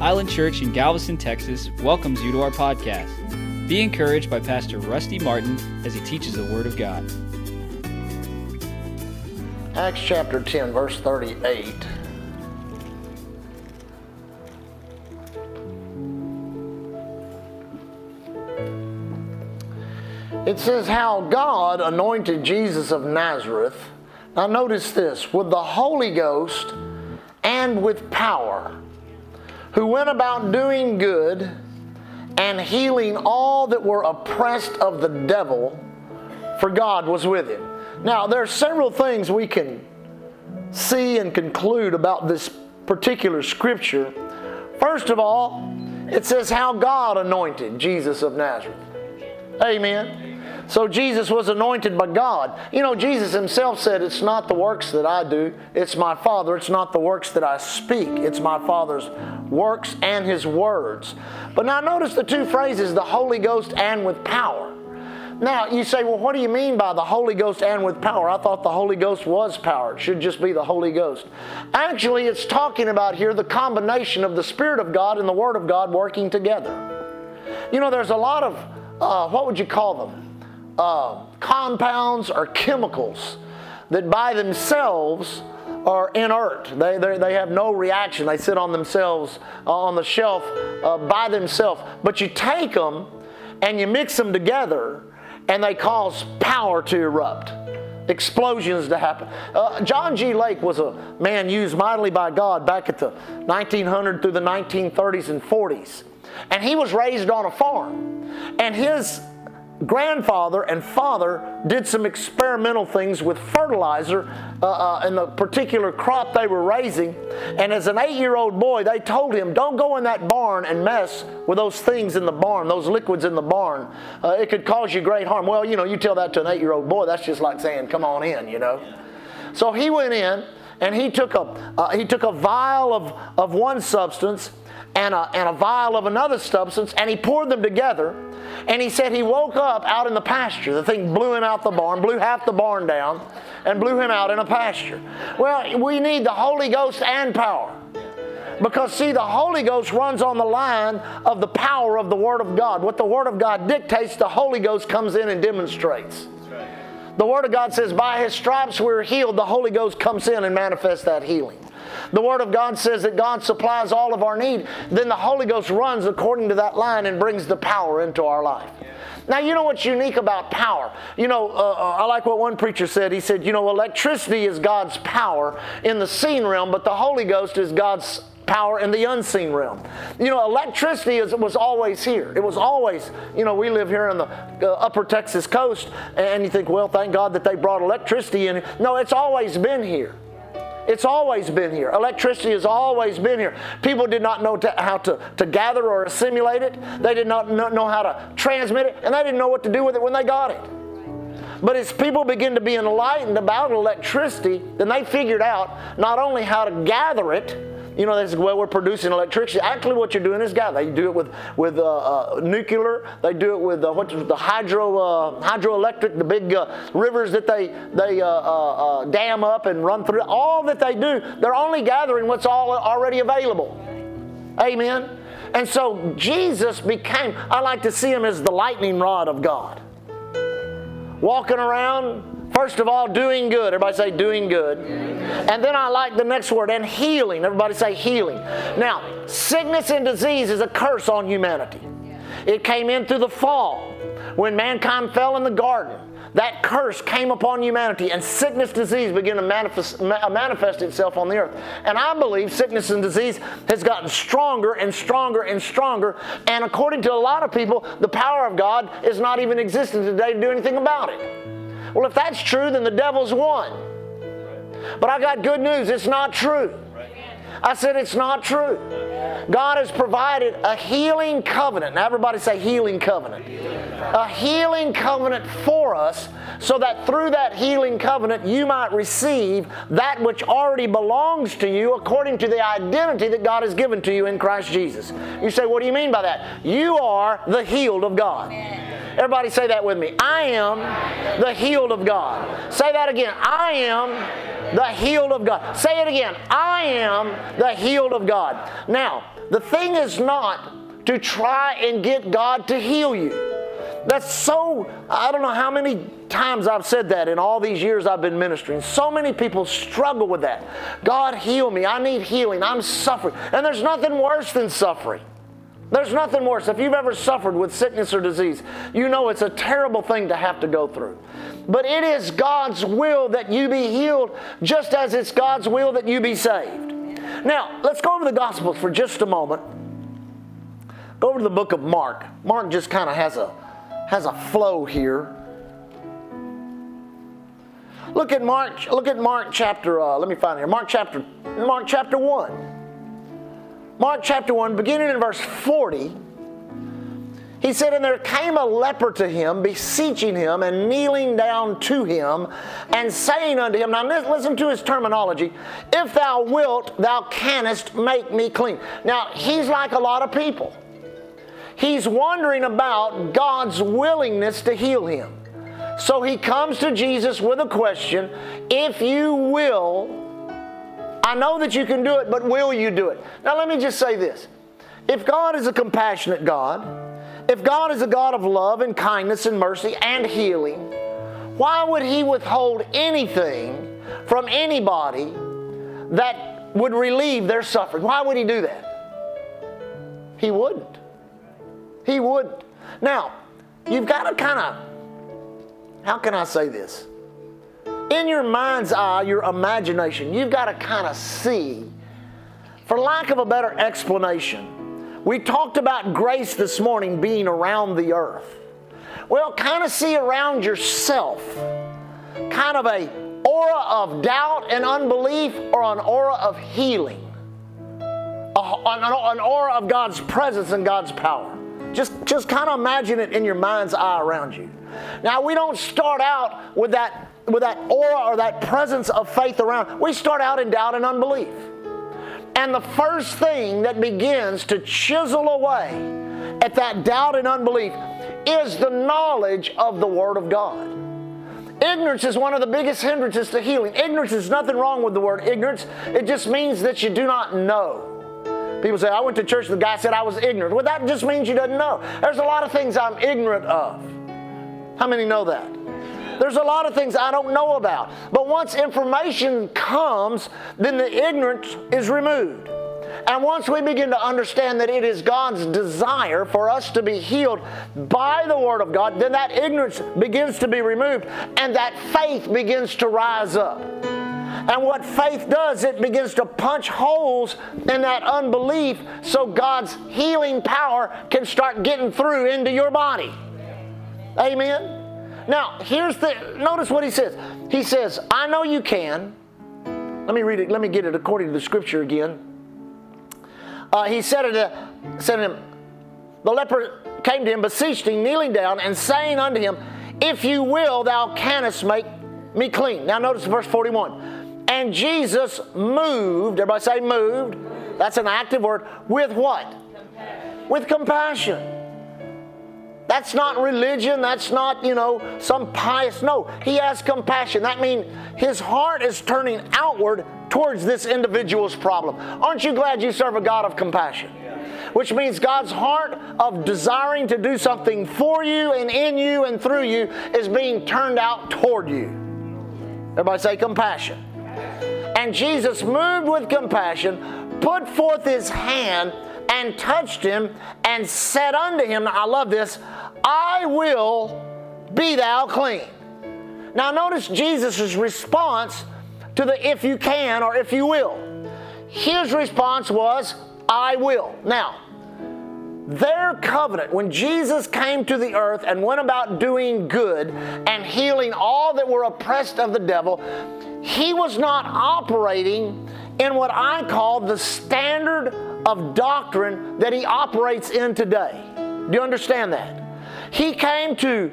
Island Church in Galveston, Texas welcomes you to our podcast. Be encouraged by Pastor Rusty Martin as he teaches the Word of God. Acts chapter 10, verse 38. It says how God anointed Jesus of Nazareth. Now, notice this with the Holy Ghost and with power, who went about doing good and healing all that were oppressed of the devil, for God was with him. Now, there are several things we can see and conclude about this particular scripture. First of all, it says how God anointed Jesus of Nazareth. Amen. So Jesus was anointed by God. You know, Jesus himself said, It's not the works that I do, it's my Father. It's not the works that I speak, it's my Father's works and his words. But now notice the two phrases the Holy Ghost and with power. Now, you say, well, what do you mean by the Holy Ghost and with power? I thought the Holy Ghost was power. It should just be the Holy Ghost. Actually, it's talking about here the combination of the Spirit of God and the Word of God working together. You know, there's a lot of, uh, what would you call them? Uh, compounds or chemicals that by themselves are inert. They, they have no reaction. They sit on themselves, uh, on the shelf uh, by themselves. But you take them and you mix them together and they cause power to erupt, explosions to happen. Uh, John G. Lake was a man used mightily by God back at the 1900 through the 1930s and 40s. And he was raised on a farm. And his grandfather and father did some experimental things with fertilizer uh, uh, in the particular crop they were raising. And as an eight year old boy, they told him, Don't go in that barn and mess with those things in the barn, those liquids in the barn. Uh, it could cause you great harm. Well, you know, you tell that to an eight year old boy, that's just like saying, Come on in, you know. So he went in and he took a, uh, he took a vial of, of one substance and a, and a vial of another substance and he poured them together and he said he woke up out in the pasture. The thing blew him out the barn, blew half the barn down, and blew him out in a pasture. Well, we need the Holy Ghost and power. Because, see, the Holy Ghost runs on the line of the power of the Word of God. What the Word of God dictates, the Holy Ghost comes in and demonstrates. The Word of God says, by His stripes we're healed. The Holy Ghost comes in and manifests that healing. The Word of God says that God supplies all of our need. Then the Holy Ghost runs according to that line and brings the power into our life. Now, you know what's unique about power? You know, uh, uh, I like what one preacher said. He said, you know, electricity is God's power in the seen realm, but the Holy Ghost is God's power in the unseen realm. You know, electricity is, was always here. It was always, you know, we live here on the uh, upper Texas coast, and you think, well, thank God that they brought electricity in. No, it's always been here. It's always been here. Electricity has always been here. People did not know to, how to, to gather or assimilate it. They did not know how to transmit it, and they didn't know what to do with it when they got it. But as people begin to be enlightened about electricity, then they figured out not only how to gather it, you know, they say, well, we're producing electricity. Actually, what you're doing is gather. They do it with with uh, uh, nuclear. They do it with uh, what's the hydro uh, hydroelectric, the big uh, rivers that they they uh, dam up and run through. All that they do, they're only gathering what's all already available. Amen. And so Jesus became. I like to see him as the lightning rod of God, walking around First of all, doing good. Everybody say doing good. And then I like the next word, and healing. Everybody say healing. Now, sickness and disease is a curse on humanity. It came in through the fall when mankind fell in the garden. That curse came upon humanity, and sickness, disease began to manifest, manifest itself on the earth. And I believe sickness and disease has gotten stronger and stronger and stronger. And according to a lot of people, the power of God is not even existing today to do anything about it. Well, if that's true, then the devil's won. But I got good news it's not true. I said it's not true. God has provided a healing covenant. Now, everybody say healing covenant. A healing covenant for us so that through that healing covenant you might receive that which already belongs to you according to the identity that God has given to you in Christ Jesus. You say, What do you mean by that? You are the healed of God. Everybody say that with me. I am the healed of God. Say that again. I am the healed of God. Say it again. I am the healed of God. Now, the thing is not to try and get God to heal you. That's so, I don't know how many times I've said that in all these years I've been ministering. So many people struggle with that. God, heal me. I need healing. I'm suffering. And there's nothing worse than suffering. There's nothing worse. If you've ever suffered with sickness or disease, you know it's a terrible thing to have to go through. But it is God's will that you be healed, just as it's God's will that you be saved. Now, let's go over the Gospels for just a moment. Go over to the book of Mark. Mark just kind of has a has a flow here. Look at Mark. Look at Mark chapter. Uh, let me find here. Mark chapter. Mark chapter one. Mark chapter one, beginning in verse forty. He said, And there came a leper to him, beseeching him and kneeling down to him, and saying unto him, Now listen to his terminology, If thou wilt, thou canst make me clean. Now, he's like a lot of people. He's wondering about God's willingness to heal him. So he comes to Jesus with a question If you will, I know that you can do it, but will you do it? Now, let me just say this. If God is a compassionate God, if God is a God of love and kindness and mercy and healing, why would He withhold anything from anybody that would relieve their suffering? Why would He do that? He wouldn't. He wouldn't. Now, you've got to kind of, how can I say this? In your mind's eye, your imagination, you've got to kind of see, for lack of a better explanation, we talked about grace this morning being around the earth. Well, kind of see around yourself kind of a aura of doubt and unbelief or an aura of healing. An aura of God's presence and God's power. Just, just kind of imagine it in your mind's eye around you. Now, we don't start out with that, with that aura or that presence of faith around. We start out in doubt and unbelief. And the first thing that begins to chisel away at that doubt and unbelief is the knowledge of the Word of God. Ignorance is one of the biggest hindrances to healing. Ignorance is nothing wrong with the word ignorance, it just means that you do not know. People say, I went to church, the guy said I was ignorant. Well, that just means you doesn't know. There's a lot of things I'm ignorant of. How many know that? There's a lot of things I don't know about. But once information comes, then the ignorance is removed. And once we begin to understand that it is God's desire for us to be healed by the Word of God, then that ignorance begins to be removed and that faith begins to rise up. And what faith does, it begins to punch holes in that unbelief so God's healing power can start getting through into your body. Amen. Now, here's the notice what he says. He says, I know you can. Let me read it, let me get it according to the scripture again. Uh, he said to, said to him, the leper came to him, beseeching, kneeling down, and saying unto him, If you will, thou canst make me clean. Now notice verse 41. And Jesus moved, everybody say moved. That's an active word. With what? Compassion. With compassion. That's not religion. That's not, you know, some pious. No, he has compassion. That means his heart is turning outward towards this individual's problem. Aren't you glad you serve a God of compassion? Which means God's heart of desiring to do something for you and in you and through you is being turned out toward you. Everybody say compassion. And Jesus, moved with compassion, put forth his hand and touched him and said unto him, I love this, I will be thou clean. Now, notice Jesus' response to the if you can or if you will. His response was, I will. Now, their covenant, when Jesus came to the earth and went about doing good and healing all that were oppressed of the devil, he was not operating in what I call the standard of doctrine that he operates in today. Do you understand that? He came to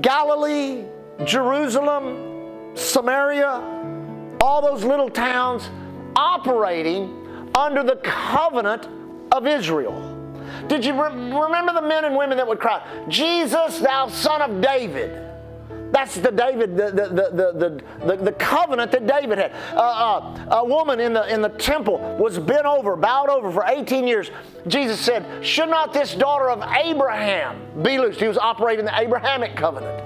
Galilee, Jerusalem, Samaria, all those little towns operating under the covenant of Israel. Did you re- remember the men and women that would cry, Jesus, thou son of David? That's the David, the, the, the, the, covenant that David had. Uh, uh, a woman in the, in the temple was bent over, bowed over for 18 years. Jesus said, Should not this daughter of Abraham be loosed? He was operating the Abrahamic covenant.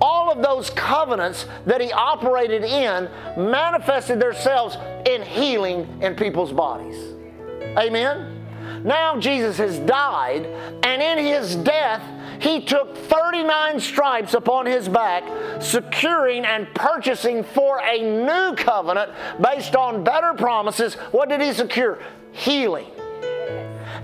All of those covenants that he operated in manifested themselves in healing in people's bodies. Amen? Now Jesus has died, and in his death, he took 39 stripes upon his back, securing and purchasing for a new covenant based on better promises. What did he secure? Healing.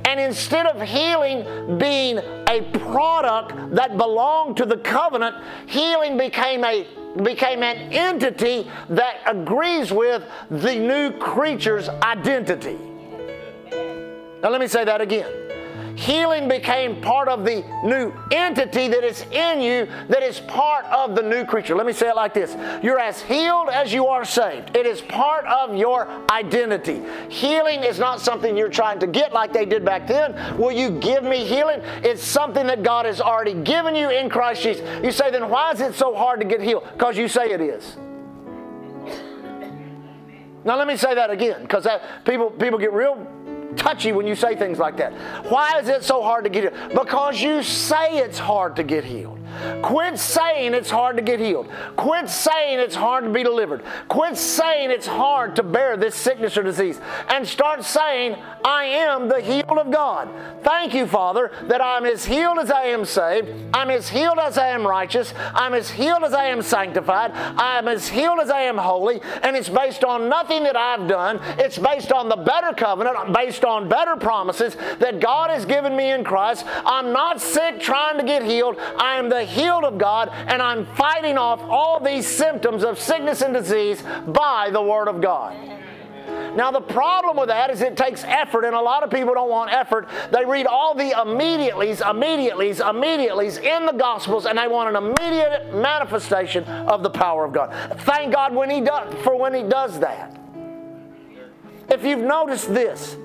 And instead of healing being a product that belonged to the covenant, healing became a became an entity that agrees with the new creature's identity. Now let me say that again healing became part of the new entity that is in you, that is part of the new creature. Let me say it like this You're as healed as you are saved. It is part of your identity. Healing is not something you're trying to get like they did back then. Will you give me healing? It's something that God has already given you in Christ Jesus. You say, then why is it so hard to get healed? Because you say it is. Now let me say that again, because people people get real touchy when you say things like that. Why is it so hard to get healed? Because you say it's hard to get healed. Quit saying it's hard to get healed. Quit saying it's hard to be delivered. Quit saying it's hard to bear this sickness or disease. And start saying, I am the healed of God. Thank you, Father, that I'm as healed as I am saved. I'm as healed as I am righteous. I'm as healed as I am sanctified. I'm as healed as I am holy. And it's based on nothing that I've done. It's based on the better covenant, based on better promises that God has given me in Christ. I'm not sick trying to get healed. I am the healed of God, and I'm fighting off all these symptoms of sickness and disease by the Word of God. Now, the problem with that is it takes effort, and a lot of people don't want effort. They read all the immediatelys, immediatelys, immediatelys in the Gospels, and they want an immediate manifestation of the power of God. Thank God when he does, for when He does that. If you've noticed this,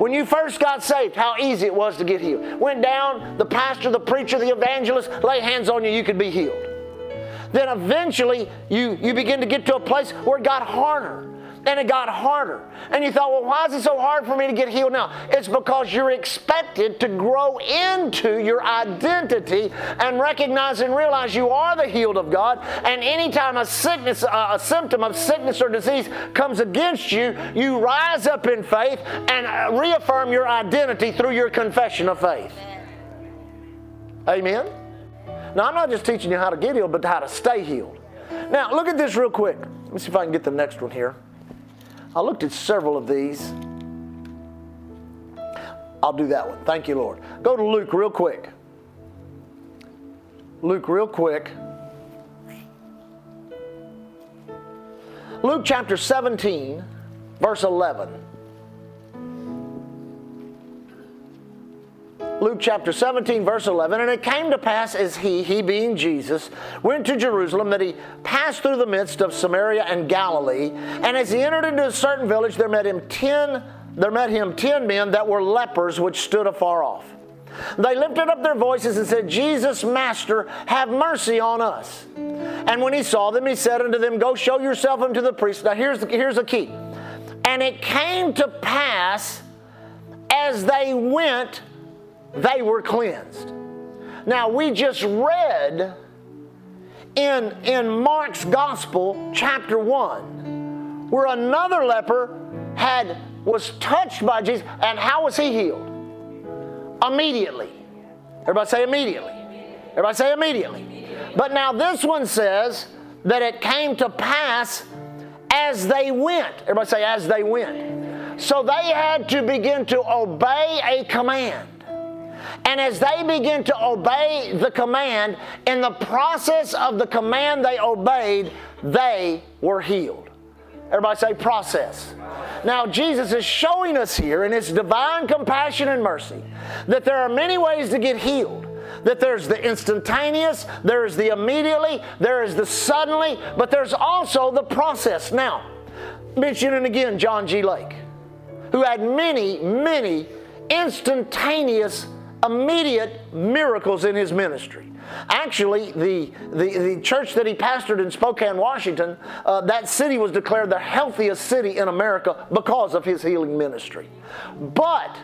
when you first got saved, how easy it was to get healed. Went down, the pastor, the preacher, the evangelist, lay hands on you, you could be healed. Then eventually you, you begin to get to a place where it got harder and it got harder. And you thought, well, why is it so hard for me to get healed now? It's because you're expected to grow into your identity and recognize and realize you are the healed of God. And anytime a sickness, a symptom of sickness or disease comes against you, you rise up in faith and uh, reaffirm your identity through your confession of faith. Amen? Now, I'm not just teaching you how to get healed, but how to stay healed. Now, look at this real quick. Let me see if I can get the next one here. I looked at several of these. I'll do that one. Thank you, Lord. Go to Luke real quick. Luke, real quick. Luke chapter 17, verse 11. Luke chapter 17, verse 11. And it came to pass as he, he being Jesus, went to Jerusalem, that he passed through the midst of Samaria and Galilee. And as he entered into a certain village, there met him ten, there met him ten men that were lepers, which stood afar off. They lifted up their voices and said, Jesus, Master, have mercy on us. And when he saw them, he said unto them, Go show yourself unto the priest. Now here's the, here's the key. And it came to pass as they went they were cleansed. Now, we just read in, in Mark's Gospel, chapter 1, where another leper had was touched by Jesus, and how was he healed? Immediately. Everybody say immediately. Everybody say immediately. But now this one says that it came to pass as they went. Everybody say as they went. So they had to begin to obey a command. And as they begin to obey the command, in the process of the command they obeyed, they were healed. Everybody say process. Now, Jesus is showing us here in His divine compassion and mercy that there are many ways to get healed. That there's the instantaneous, there is the immediately, there is the suddenly, but there's also the process. Now, mentioning again John G. Lake, who had many, many instantaneous immediate miracles in his ministry. Actually, the, the, the church that he pastored in Spokane, Washington, uh, that city was declared the healthiest city in America because of his healing ministry. But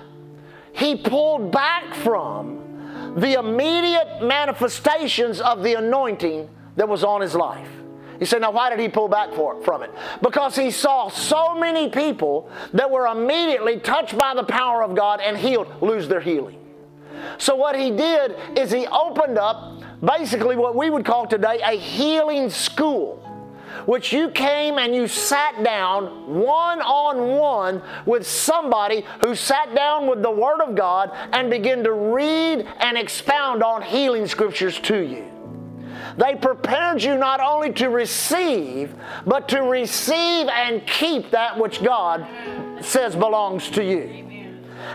he pulled back from the immediate manifestations of the anointing that was on his life. He said, now why did he pull back for, from it? Because he saw so many people that were immediately touched by the power of God and healed lose their healing. So what he did is he opened up basically what we would call today a healing school which you came and you sat down one on one with somebody who sat down with the Word of God and began to read and expound on healing scriptures to you. They prepared you not only to receive, but to receive and keep that which God says belongs to you.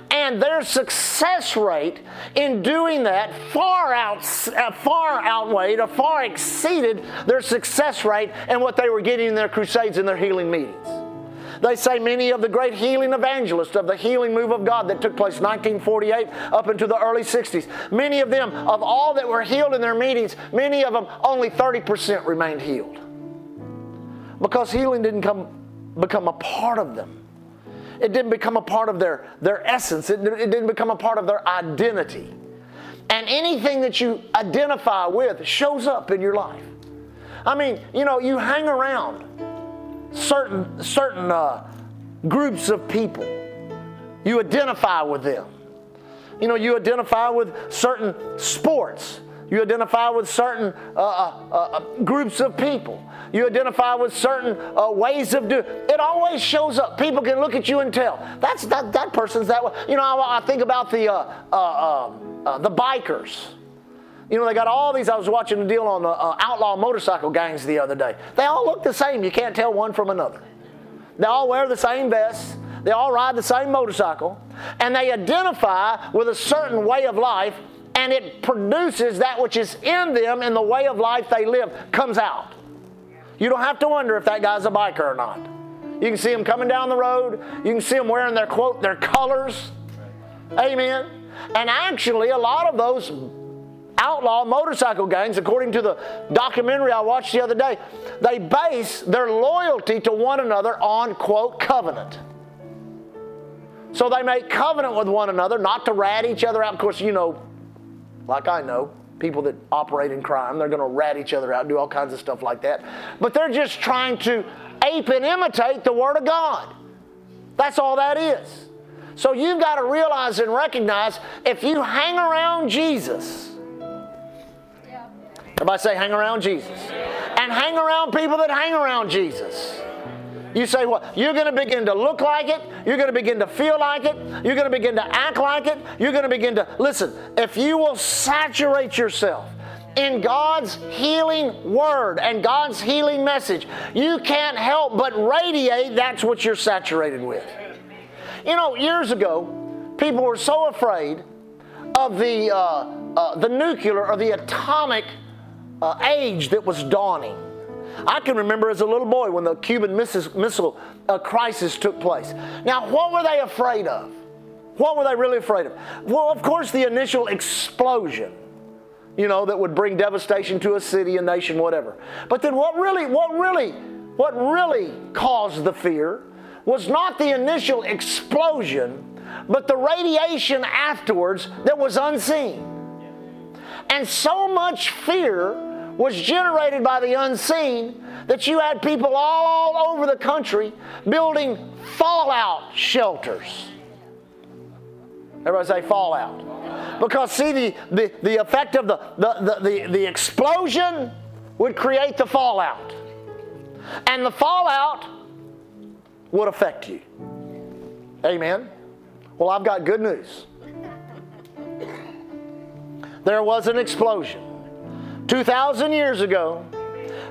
And their success rate in doing that far out, uh, far outweighed or far exceeded their success rate and what they were getting in their crusades and their healing meetings. They say many of the great healing evangelists of the healing move of God that took place 1948 up into the early 60s, many of them, of all that were healed in their meetings, many of them, only 30% remained healed. Because healing didn't come, become a part of them. It didn't become a part of their, their essence, it, it didn't become a part of their identity. And anything that you identify with shows up in your life. I mean, you know, you hang around certain certain uh, groups of people. You identify with them. You know, you identify with certain sports. You identify with certain uh, uh, uh groups of people. You identify with certain uh, ways of doing. It always shows up. People can look at you and tell that's that that person's that way. You know, I, I think about the uh, um, the bikers. You know, they got all these. I was watching a deal on the outlaw motorcycle gangs the other day. They all look the same. You can't tell one from another. They all wear the same vests. They all ride the same motorcycle. And they identify with a certain way of life, and it produces that which is in them in the way of life they live comes out. You don't have to wonder if that guy's a biker or not. You can see him coming down the road. You can see him wearing their quote, their colors. Amen. And actually, a lot of those outlaw motorcycle gangs, according to the documentary I watched the other day, they base their loyalty to one another on, quote, covenant. So they make covenant with one another not to rat each other out. Of course, you know, like I know, people that operate in crime. They're going to rat each other out, do all kinds of stuff like that. But they're just trying to ape and imitate the Word of God. That's all that is. So you've got to realize and recognize if you hang around Jesus, everybody say, hang around Jesus, and hang around people that hang around Jesus you say what? You're going to begin to look like it. You're going to begin to feel like it. You're going to begin to act like it. You're going to begin to listen. If you will saturate yourself in God's healing word and God's healing message, you can't help but radiate that's what you're saturated with. You know, years ago, people were so afraid of the, uh, uh, the nuclear or the atomic uh, age that was dawning. I can remember as a little boy when the Cuban missile uh, crisis took place. Now, what were they afraid of? What were they really afraid of? Well, of course, the initial explosion, you know, that would bring devastation to a city, a nation, whatever. But then what really, what really, what really caused the fear was not the initial explosion, but the radiation afterwards that was unseen. And so much fear was generated by the unseen that you had people all, over the country building fallout shelters. Everybody say fallout. Because see, the, the, the effect of the, the, the, the explosion would create the fallout. And the fallout would affect you. Amen. Well, I've got good news. There was an explosion 2,000 years ago,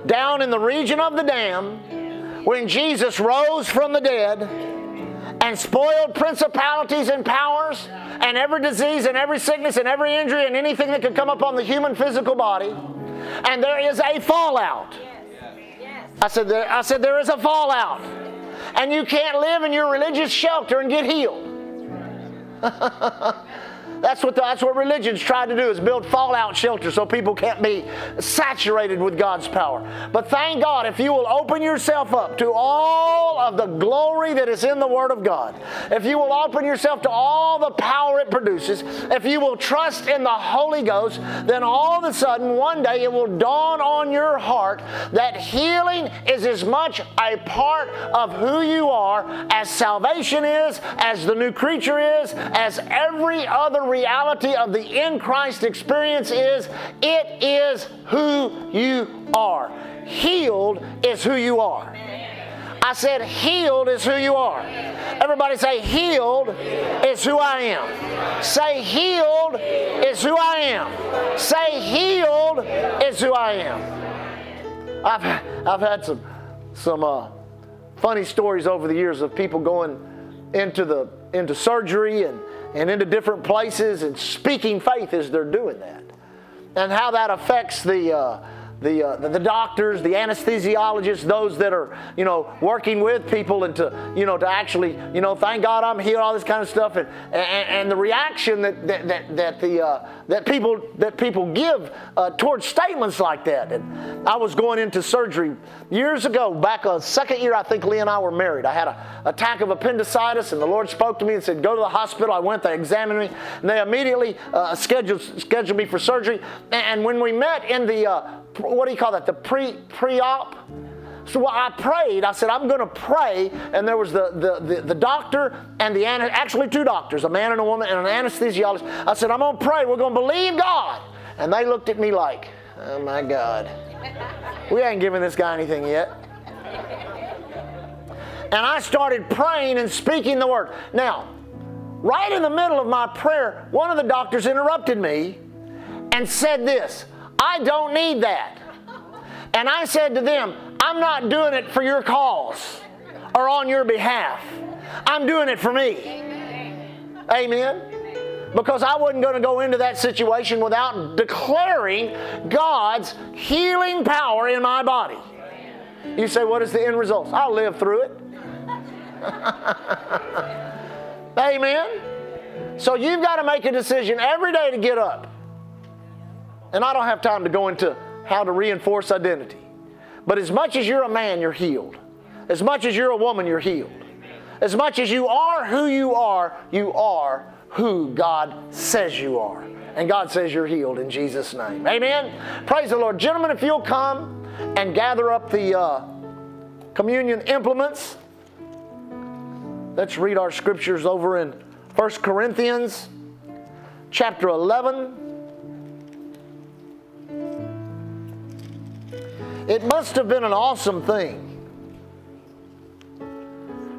down in the region of the dam, when Jesus rose from the dead and spoiled principalities and powers and every disease and every sickness and every injury and anything that could come upon the human physical body. And there is a fallout. I said, there, I said, there is a fallout. And you can't live in your religious shelter and get healed. That's what, the, that's what religion's tried to do is build fallout shelters so people can't be saturated with God's power. But thank God if you will open yourself up to all of the glory that is in the Word of God, if you will open yourself to all the power it produces, if you will trust in the Holy Ghost, then all of a sudden one day it will dawn on your heart that healing is as much a part of who you are as salvation is, as the new creature is, as every other reality of the in Christ experience is it is who you are. Healed is who you are. I said, healed is who you are. Everybody say, healed is who I am. Say, healed is who I am. Say, healed is who I am. I've, I've had some, some uh, funny stories over the years of people going into, the, into surgery and and into different places and speaking faith as they're doing that. And how that affects the, uh, the, uh, the, doctors, the anesthesiologists, those that are, you know, working with people and to, you know, to actually, you know, thank God I'm here, all this kind of stuff. And, and, and the reaction that, that, that, that the, uh, that people, that people give uh, towards statements like that. And I was going into surgery years ago, back a second year, I think Lee and I were married. I had an attack of appendicitis and the Lord spoke to me and said, go to the hospital. I went, they examined me, and they immediately uh, scheduled, scheduled me for surgery. And when we met in the, uh, what do you call that? The pre pre op. So I prayed. I said, I'm going to pray. And there was the, the, the, the, doctor and the, actually two doctors, a man and a woman, and an anesthesiologist. I said, I'm going to pray. We're going to believe God. And they looked at me like, oh my God. We ain't giving this guy anything yet. And I started praying and speaking the word. Now, right in the middle of my prayer, one of the doctors interrupted me and said this I don't need that. And I said to them, I'm not doing it for your cause or on your behalf. I'm doing it for me. Amen. Because I wasn't going to go into that situation without declaring God's healing power in my body. You say, what is the end result? I'll live through it. Amen. So you've got to make a decision every day to get up. And I don't have time to go into how to reinforce identity. But as much as you're a man, you're healed. As much as you're a woman, you're healed. As much as you are who you are, you are who God says you are. And God says you're healed in Jesus' name. Amen. Praise the Lord. Gentlemen, if you'll come and gather up the uh, communion implements, let's read our scriptures over in 1 Corinthians chapter 11 It must have been an awesome thing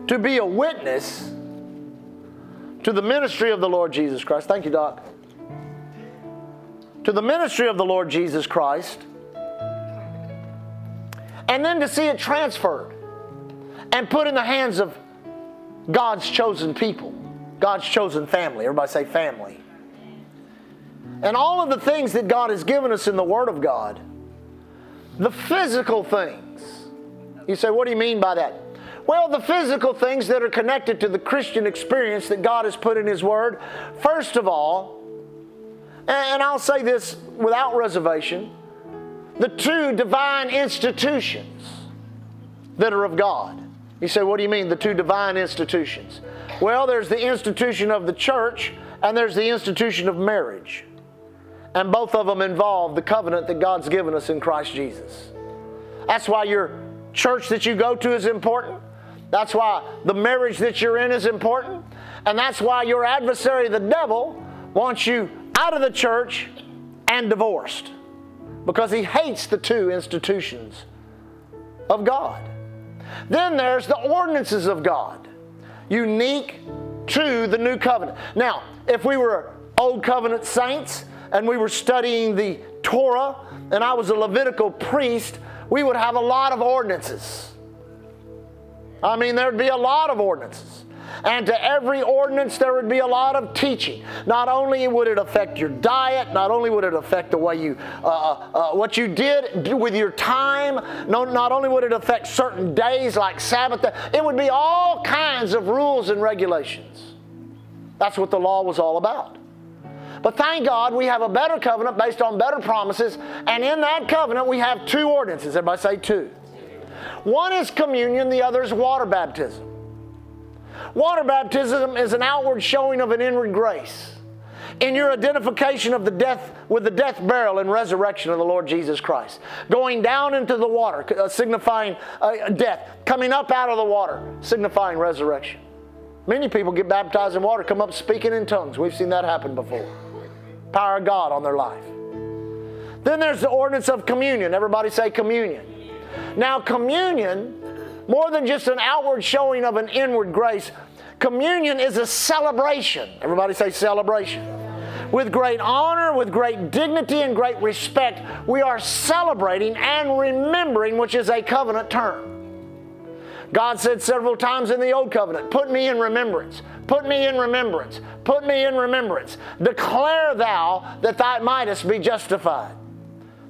to be a witness to the ministry of the Lord Jesus Christ. Thank you, Doc. To the ministry of the Lord Jesus Christ. And then to see it transferred and put in the hands of God's chosen people, God's chosen family. Everybody say family. And all of the things that God has given us in the Word of God the physical things. You say, what do you mean by that? Well, the physical things that are connected to the Christian experience that God has put in His Word. First of all, and I'll say this without reservation, the two divine institutions that are of God. You say, what do you mean, the two divine institutions? Well, there's the institution of the church and there's the institution of marriage. And both of them involve the covenant that God's given us in Christ Jesus. That's why your church that you go to is important. That's why the marriage that you're in is important. And that's why your adversary, the devil, wants you out of the church and divorced because he hates the two institutions of God. Then there's the ordinances of God, unique to the new covenant. Now, if we were old covenant saints, and we were studying the Torah, and I was a Levitical priest, we would have a lot of ordinances. I mean, there'd be a lot of ordinances. And to every ordinance, there would be a lot of teaching. Not only would it affect your diet, not only would it affect the way you, uh, uh, uh what you did with your time, no, not only would it affect certain days like Sabbath, it would be all kinds of rules and regulations. That's what the law was all about. But thank God we have a better covenant based on better promises. And in that covenant, we have two ordinances. Everybody say two. One is communion, the other is water baptism. Water baptism is an outward showing of an inward grace in your identification of the death with the death, burial, and resurrection of the Lord Jesus Christ. Going down into the water, uh, signifying uh, death. Coming up out of the water, signifying resurrection. Many people get baptized in water, come up speaking in tongues. We've seen that happen before. Power of God on their life. Then there's the ordinance of communion. Everybody say communion. Now, communion, more than just an outward showing of an inward grace, communion is a celebration. Everybody say celebration. With great honor, with great dignity, and great respect, we are celebrating and remembering, which is a covenant term. God said several times in the Old Covenant, Put me in remembrance, put me in remembrance, put me in remembrance. Declare thou that thou mightest be justified.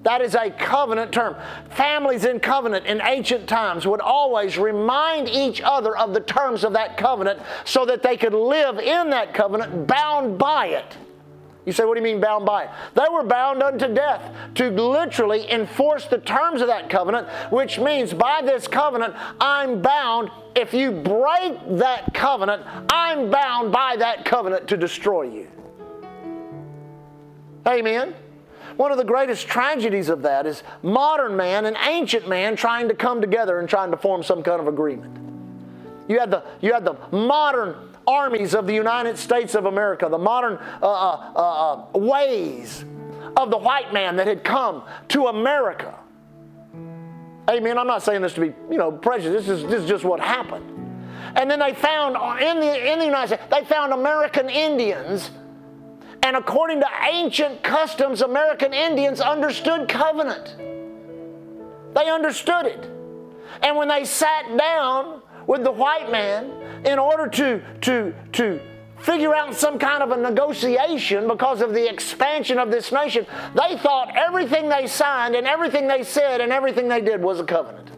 That is a covenant term. Families in covenant in ancient times would always remind each other of the terms of that covenant so that they could live in that covenant bound by it. You say, what do you mean bound by it? They were bound unto death to literally enforce the terms of that covenant, which means by this covenant, I'm bound. If you break that covenant, I'm bound by that covenant to destroy you. Amen. One of the greatest tragedies of that is modern man and ancient man trying to come together and trying to form some kind of agreement. You had the, you had the modern armies of the United States of America, the modern uh, uh, uh, uh, ways of the white man that had come to America. Amen. I'm not saying this to be, you know, prejudiced. This is, this is just what happened. And then they found in the, in the United States, they found American Indians. And according to ancient customs, American Indians understood covenant. They understood it. And when they sat down with the white man in order to, to, to figure out some kind of a negotiation because of the expansion of this nation, they thought everything they signed and everything they said and everything they did was a covenant.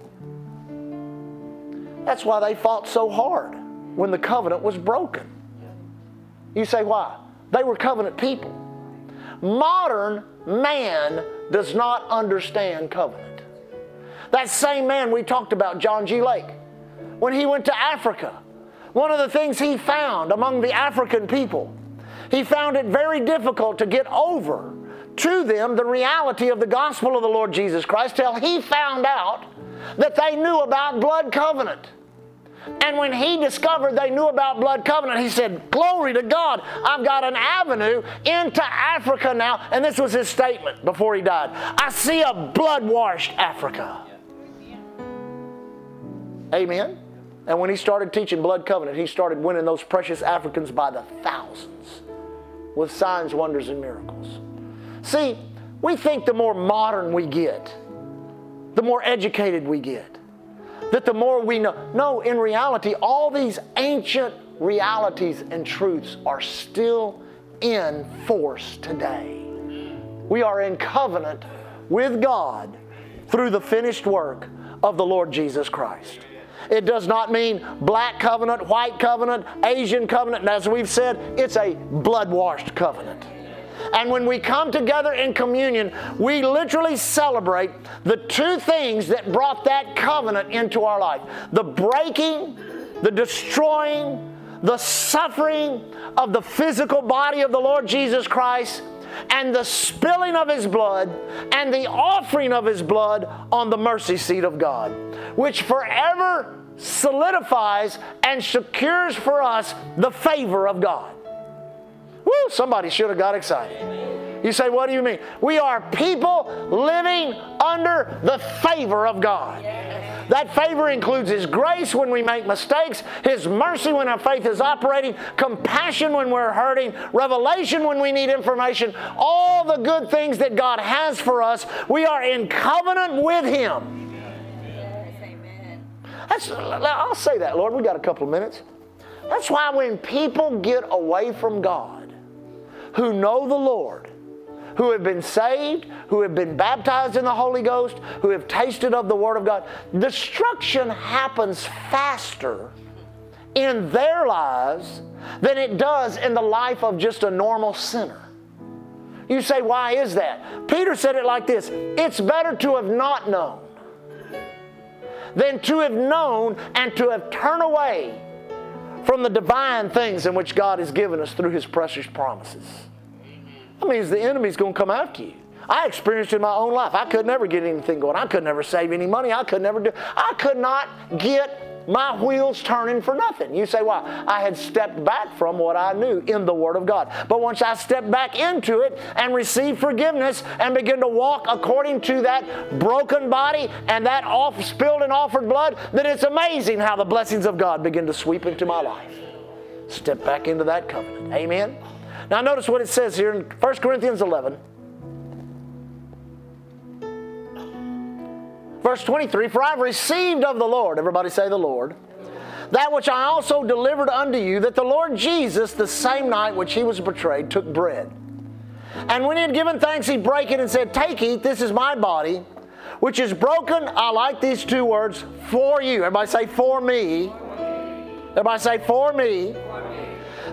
That's why they fought so hard when the covenant was broken. You say, why? They were covenant people. Modern man does not understand covenant. That same man we talked about, John G. Lake, when he went to Africa, one of the things he found among the African people, he found it very difficult to get over to them the reality of the gospel of the Lord Jesus Christ till he found out that they knew about blood covenant. And when he discovered they knew about blood covenant, he said, Glory to God, I've got an avenue into Africa now. And this was his statement before he died I see a blood washed Africa. Amen. And when he started teaching blood covenant, he started winning those precious Africans by the thousands with signs, wonders, and miracles. See, we think the more modern we get, the more educated we get, that the more we know. No, in reality, all these ancient realities and truths are still in force today. We are in covenant with God through the finished work of the Lord Jesus Christ. It does not mean black covenant, white covenant, Asian covenant. And as we've said, it's a blood washed covenant. And when we come together in communion, we literally celebrate the two things that brought that covenant into our life the breaking, the destroying, the suffering of the physical body of the Lord Jesus Christ and the spilling of his blood and the offering of his blood on the mercy seat of God, which forever solidifies and secures for us the favor of God. Somebody should have got excited. You say, what do you mean? We are people living under the favor of God. That favor includes His grace when we make mistakes, His mercy when our faith is operating, compassion when we're hurting, revelation when we need information, all the good things that God has for us. We are in covenant with Him. That's, I'll say that, Lord. We got a couple of minutes. That's why when people get away from God, who know the Lord, who have been saved, who have been baptized in the Holy Ghost, who have tasted of the Word of God, destruction happens faster in their lives than it does in the life of just a normal sinner. You say, why is that? Peter said it like this It's better to have not known than to have known and to have turned away from the divine things in which God has given us through His precious promises. That means the enemy's going to come after you. I experienced it in my own life. I could never get anything going. I could never save any money. I could never do. I could not get my wheels turning for nothing. You say, why? I had stepped back from what I knew in the Word of God. But once I stepped back into it and received forgiveness and began to walk according to that broken body and that off, spilled and offered blood, then it's amazing how the blessings of God begin to sweep into my life. Step back into that covenant. Amen. Now, notice what it says here in 1 Corinthians 11. Verse 23 For I've received of the Lord, everybody say the Lord, that which I also delivered unto you, that the Lord Jesus, the same night which he was betrayed, took bread. And when he had given thanks, he brake it and said, Take, eat, this is my body, which is broken. I like these two words, for you. Everybody say, For me. Everybody say, For me.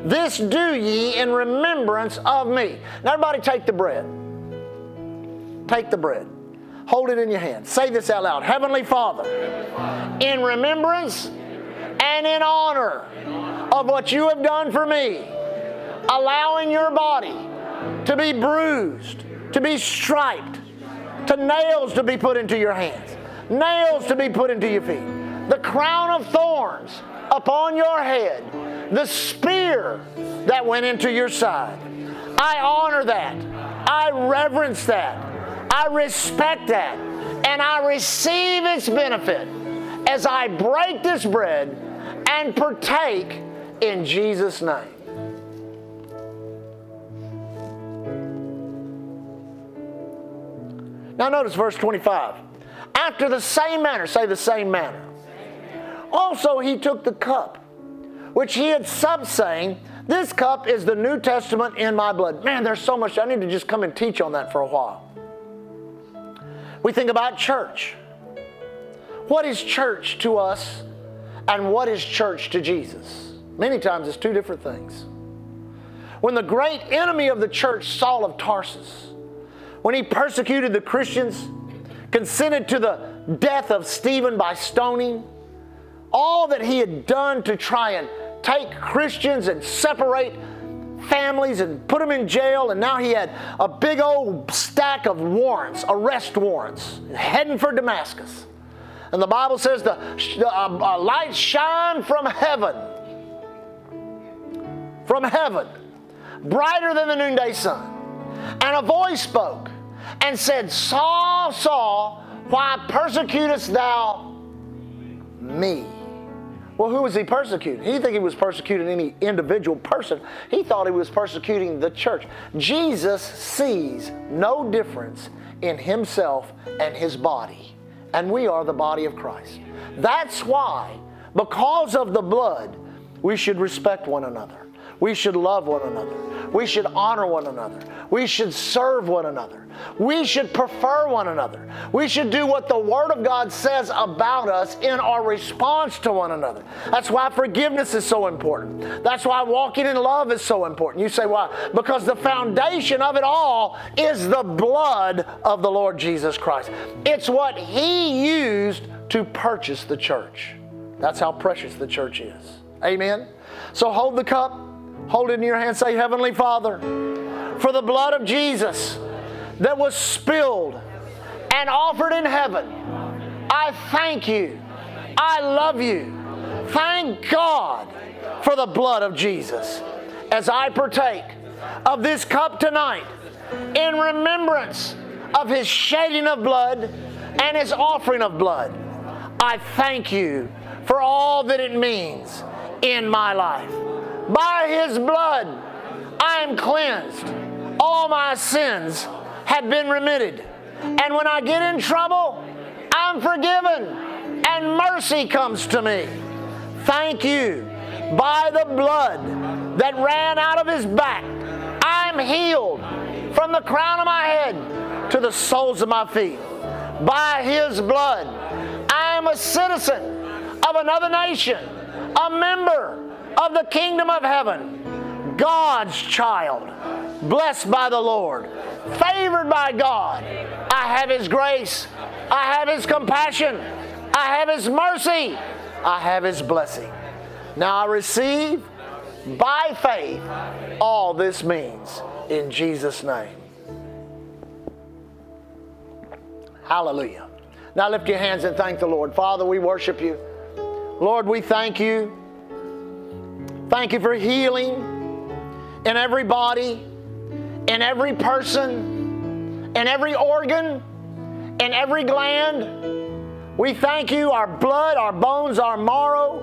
This do ye in remembrance of me. Now, everybody take the bread. Take the bread. Hold it in your hand. Say this out loud Heavenly Father, in remembrance and in honor of what you have done for me, allowing your body to be bruised, to be striped, to nails to be put into your hands, nails to be put into your feet, the crown of thorns upon your head, the spear that went into your side. I honor that. I reverence that. I respect that. And I receive its benefit as I break this bread and partake in Jesus' name. Now, notice verse 25. After the same manner, say the same manner. Also, he took the cup, which he had supped, saying, This cup is the New Testament in my blood. Man, there's so much. I need to just come and teach on that for a while. We think about church. What is church to us, and what is church to Jesus? Many times it's two different things. When the great enemy of the church, Saul of Tarsus, when he persecuted the Christians, consented to the death of Stephen by stoning, all that he had done to try and take Christians and separate families and put them in jail, and now he had a big old stack of warrants, arrest warrants, heading for Damascus. And the Bible says the, the uh, light shine from heaven, from heaven, brighter than the noonday sun. And a voice spoke and said, Saul, Saul, why persecutest thou me? Well, who was he persecuting? He didn't think he was persecuting any individual person. He thought he was persecuting the church. Jesus sees no difference in himself and his body. And we are the body of Christ. That's why, because of the blood, we should respect one another. We should love one another. We should honor one another. We should serve one another. We should prefer one another. We should do what the Word of God says about us in our response to one another. That's why forgiveness is so important. That's why walking in love is so important. You say, why? Because the foundation of it all is the blood of the Lord Jesus Christ. It's what He used to purchase the church. That's how precious the church is. Amen? So hold the cup Hold it in your hand. Say, Heavenly Father, for the blood of Jesus that was spilled and offered in heaven, I thank you. I love you. Thank God for the blood of Jesus. As I partake of this cup tonight, in remembrance of his shedding of blood and his offering of blood, I thank you for all that it means in my life. By his blood, I am cleansed. All my sins have been remitted. And when I get in trouble, I'm forgiven, and mercy comes to me. Thank you. By the blood that ran out of his back, I'm healed from the crown of my head to the soles of my feet. By his blood, I am a citizen of another nation, a member of the kingdom of heaven. God's child, blessed by the Lord, favored by God. I have His grace, I have His compassion, I have His mercy, I have His blessing. Now I receive by faith all this means in Jesus' name. Hallelujah. Now lift your hands and thank the Lord. Father, we worship you. Lord, we thank you. Thank you for healing in every body, in every person, in every organ, in every gland. We thank you, our blood, our bones, our marrow,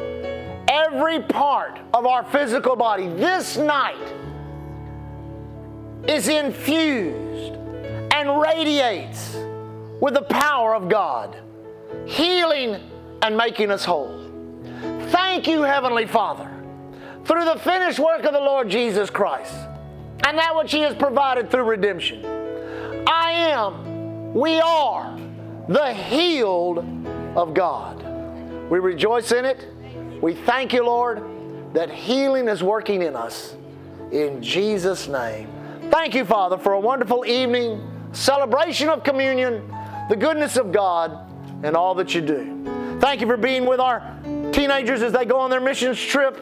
every part of our physical body this night is infused and radiates with the power of God, healing and making us whole. Thank you, Heavenly Father, through the finished work of the Lord Jesus Christ and that which He has provided through redemption. I am, we are the healed of God. We rejoice in it. We thank you, Lord, that healing is working in us. In Jesus' name. Thank you, Father, for a wonderful evening, celebration of communion, the goodness of God, and all that you do. Thank you for being with our teenagers as they go on their missions trip.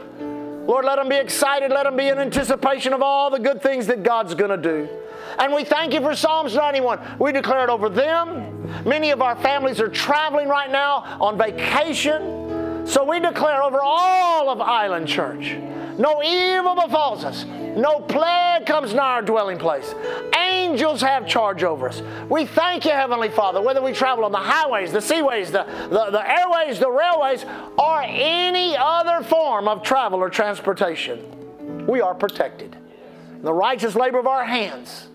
Lord, let them be excited. Let them be in anticipation of all the good things that God's going to do. And we thank you for Psalms 91. We declare it over them. Many of our families are traveling right now on vacation. So we declare over all of Island Church no evil befalls us. No plague comes nigh our dwelling place. Angels have charge over us. We thank you, Heavenly Father, whether we travel on the highways, the seaways, the, the, the airways, the railways, or any other form of travel or transportation. We are protected. The righteous labor of our hands,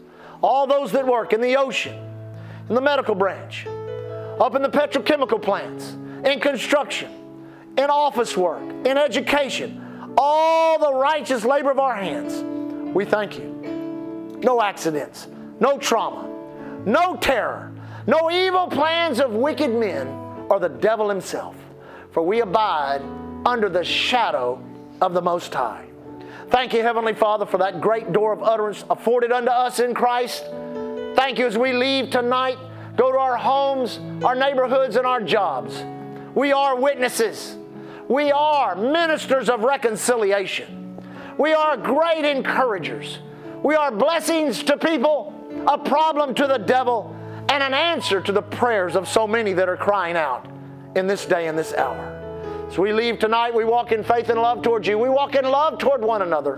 all those that work in the ocean, in the medical branch, up in the petrochemical plants, in construction, in office work, in education, all the righteous labor of our hands. We thank you. No accidents, no trauma, no terror, no evil plans of wicked men or the devil himself, for we abide under the shadow of the Most High. Thank you, Heavenly Father, for that great door of utterance afforded unto us in Christ. Thank you as we leave tonight, go to our homes, our neighborhoods, and our jobs. We are witnesses. We are ministers of reconciliation. We are great encouragers. We are blessings to people, a problem to the devil, and an answer to the prayers of so many that are crying out in this day and this hour. As we leave tonight, we walk in faith and love towards you. We walk in love toward one another.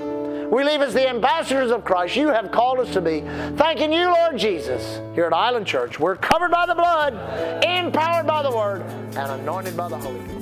We leave as the ambassadors of Christ you have called us to be. Thanking you, Lord Jesus, here at Island Church. We're covered by the blood, empowered by the word, and anointed by the Holy Ghost.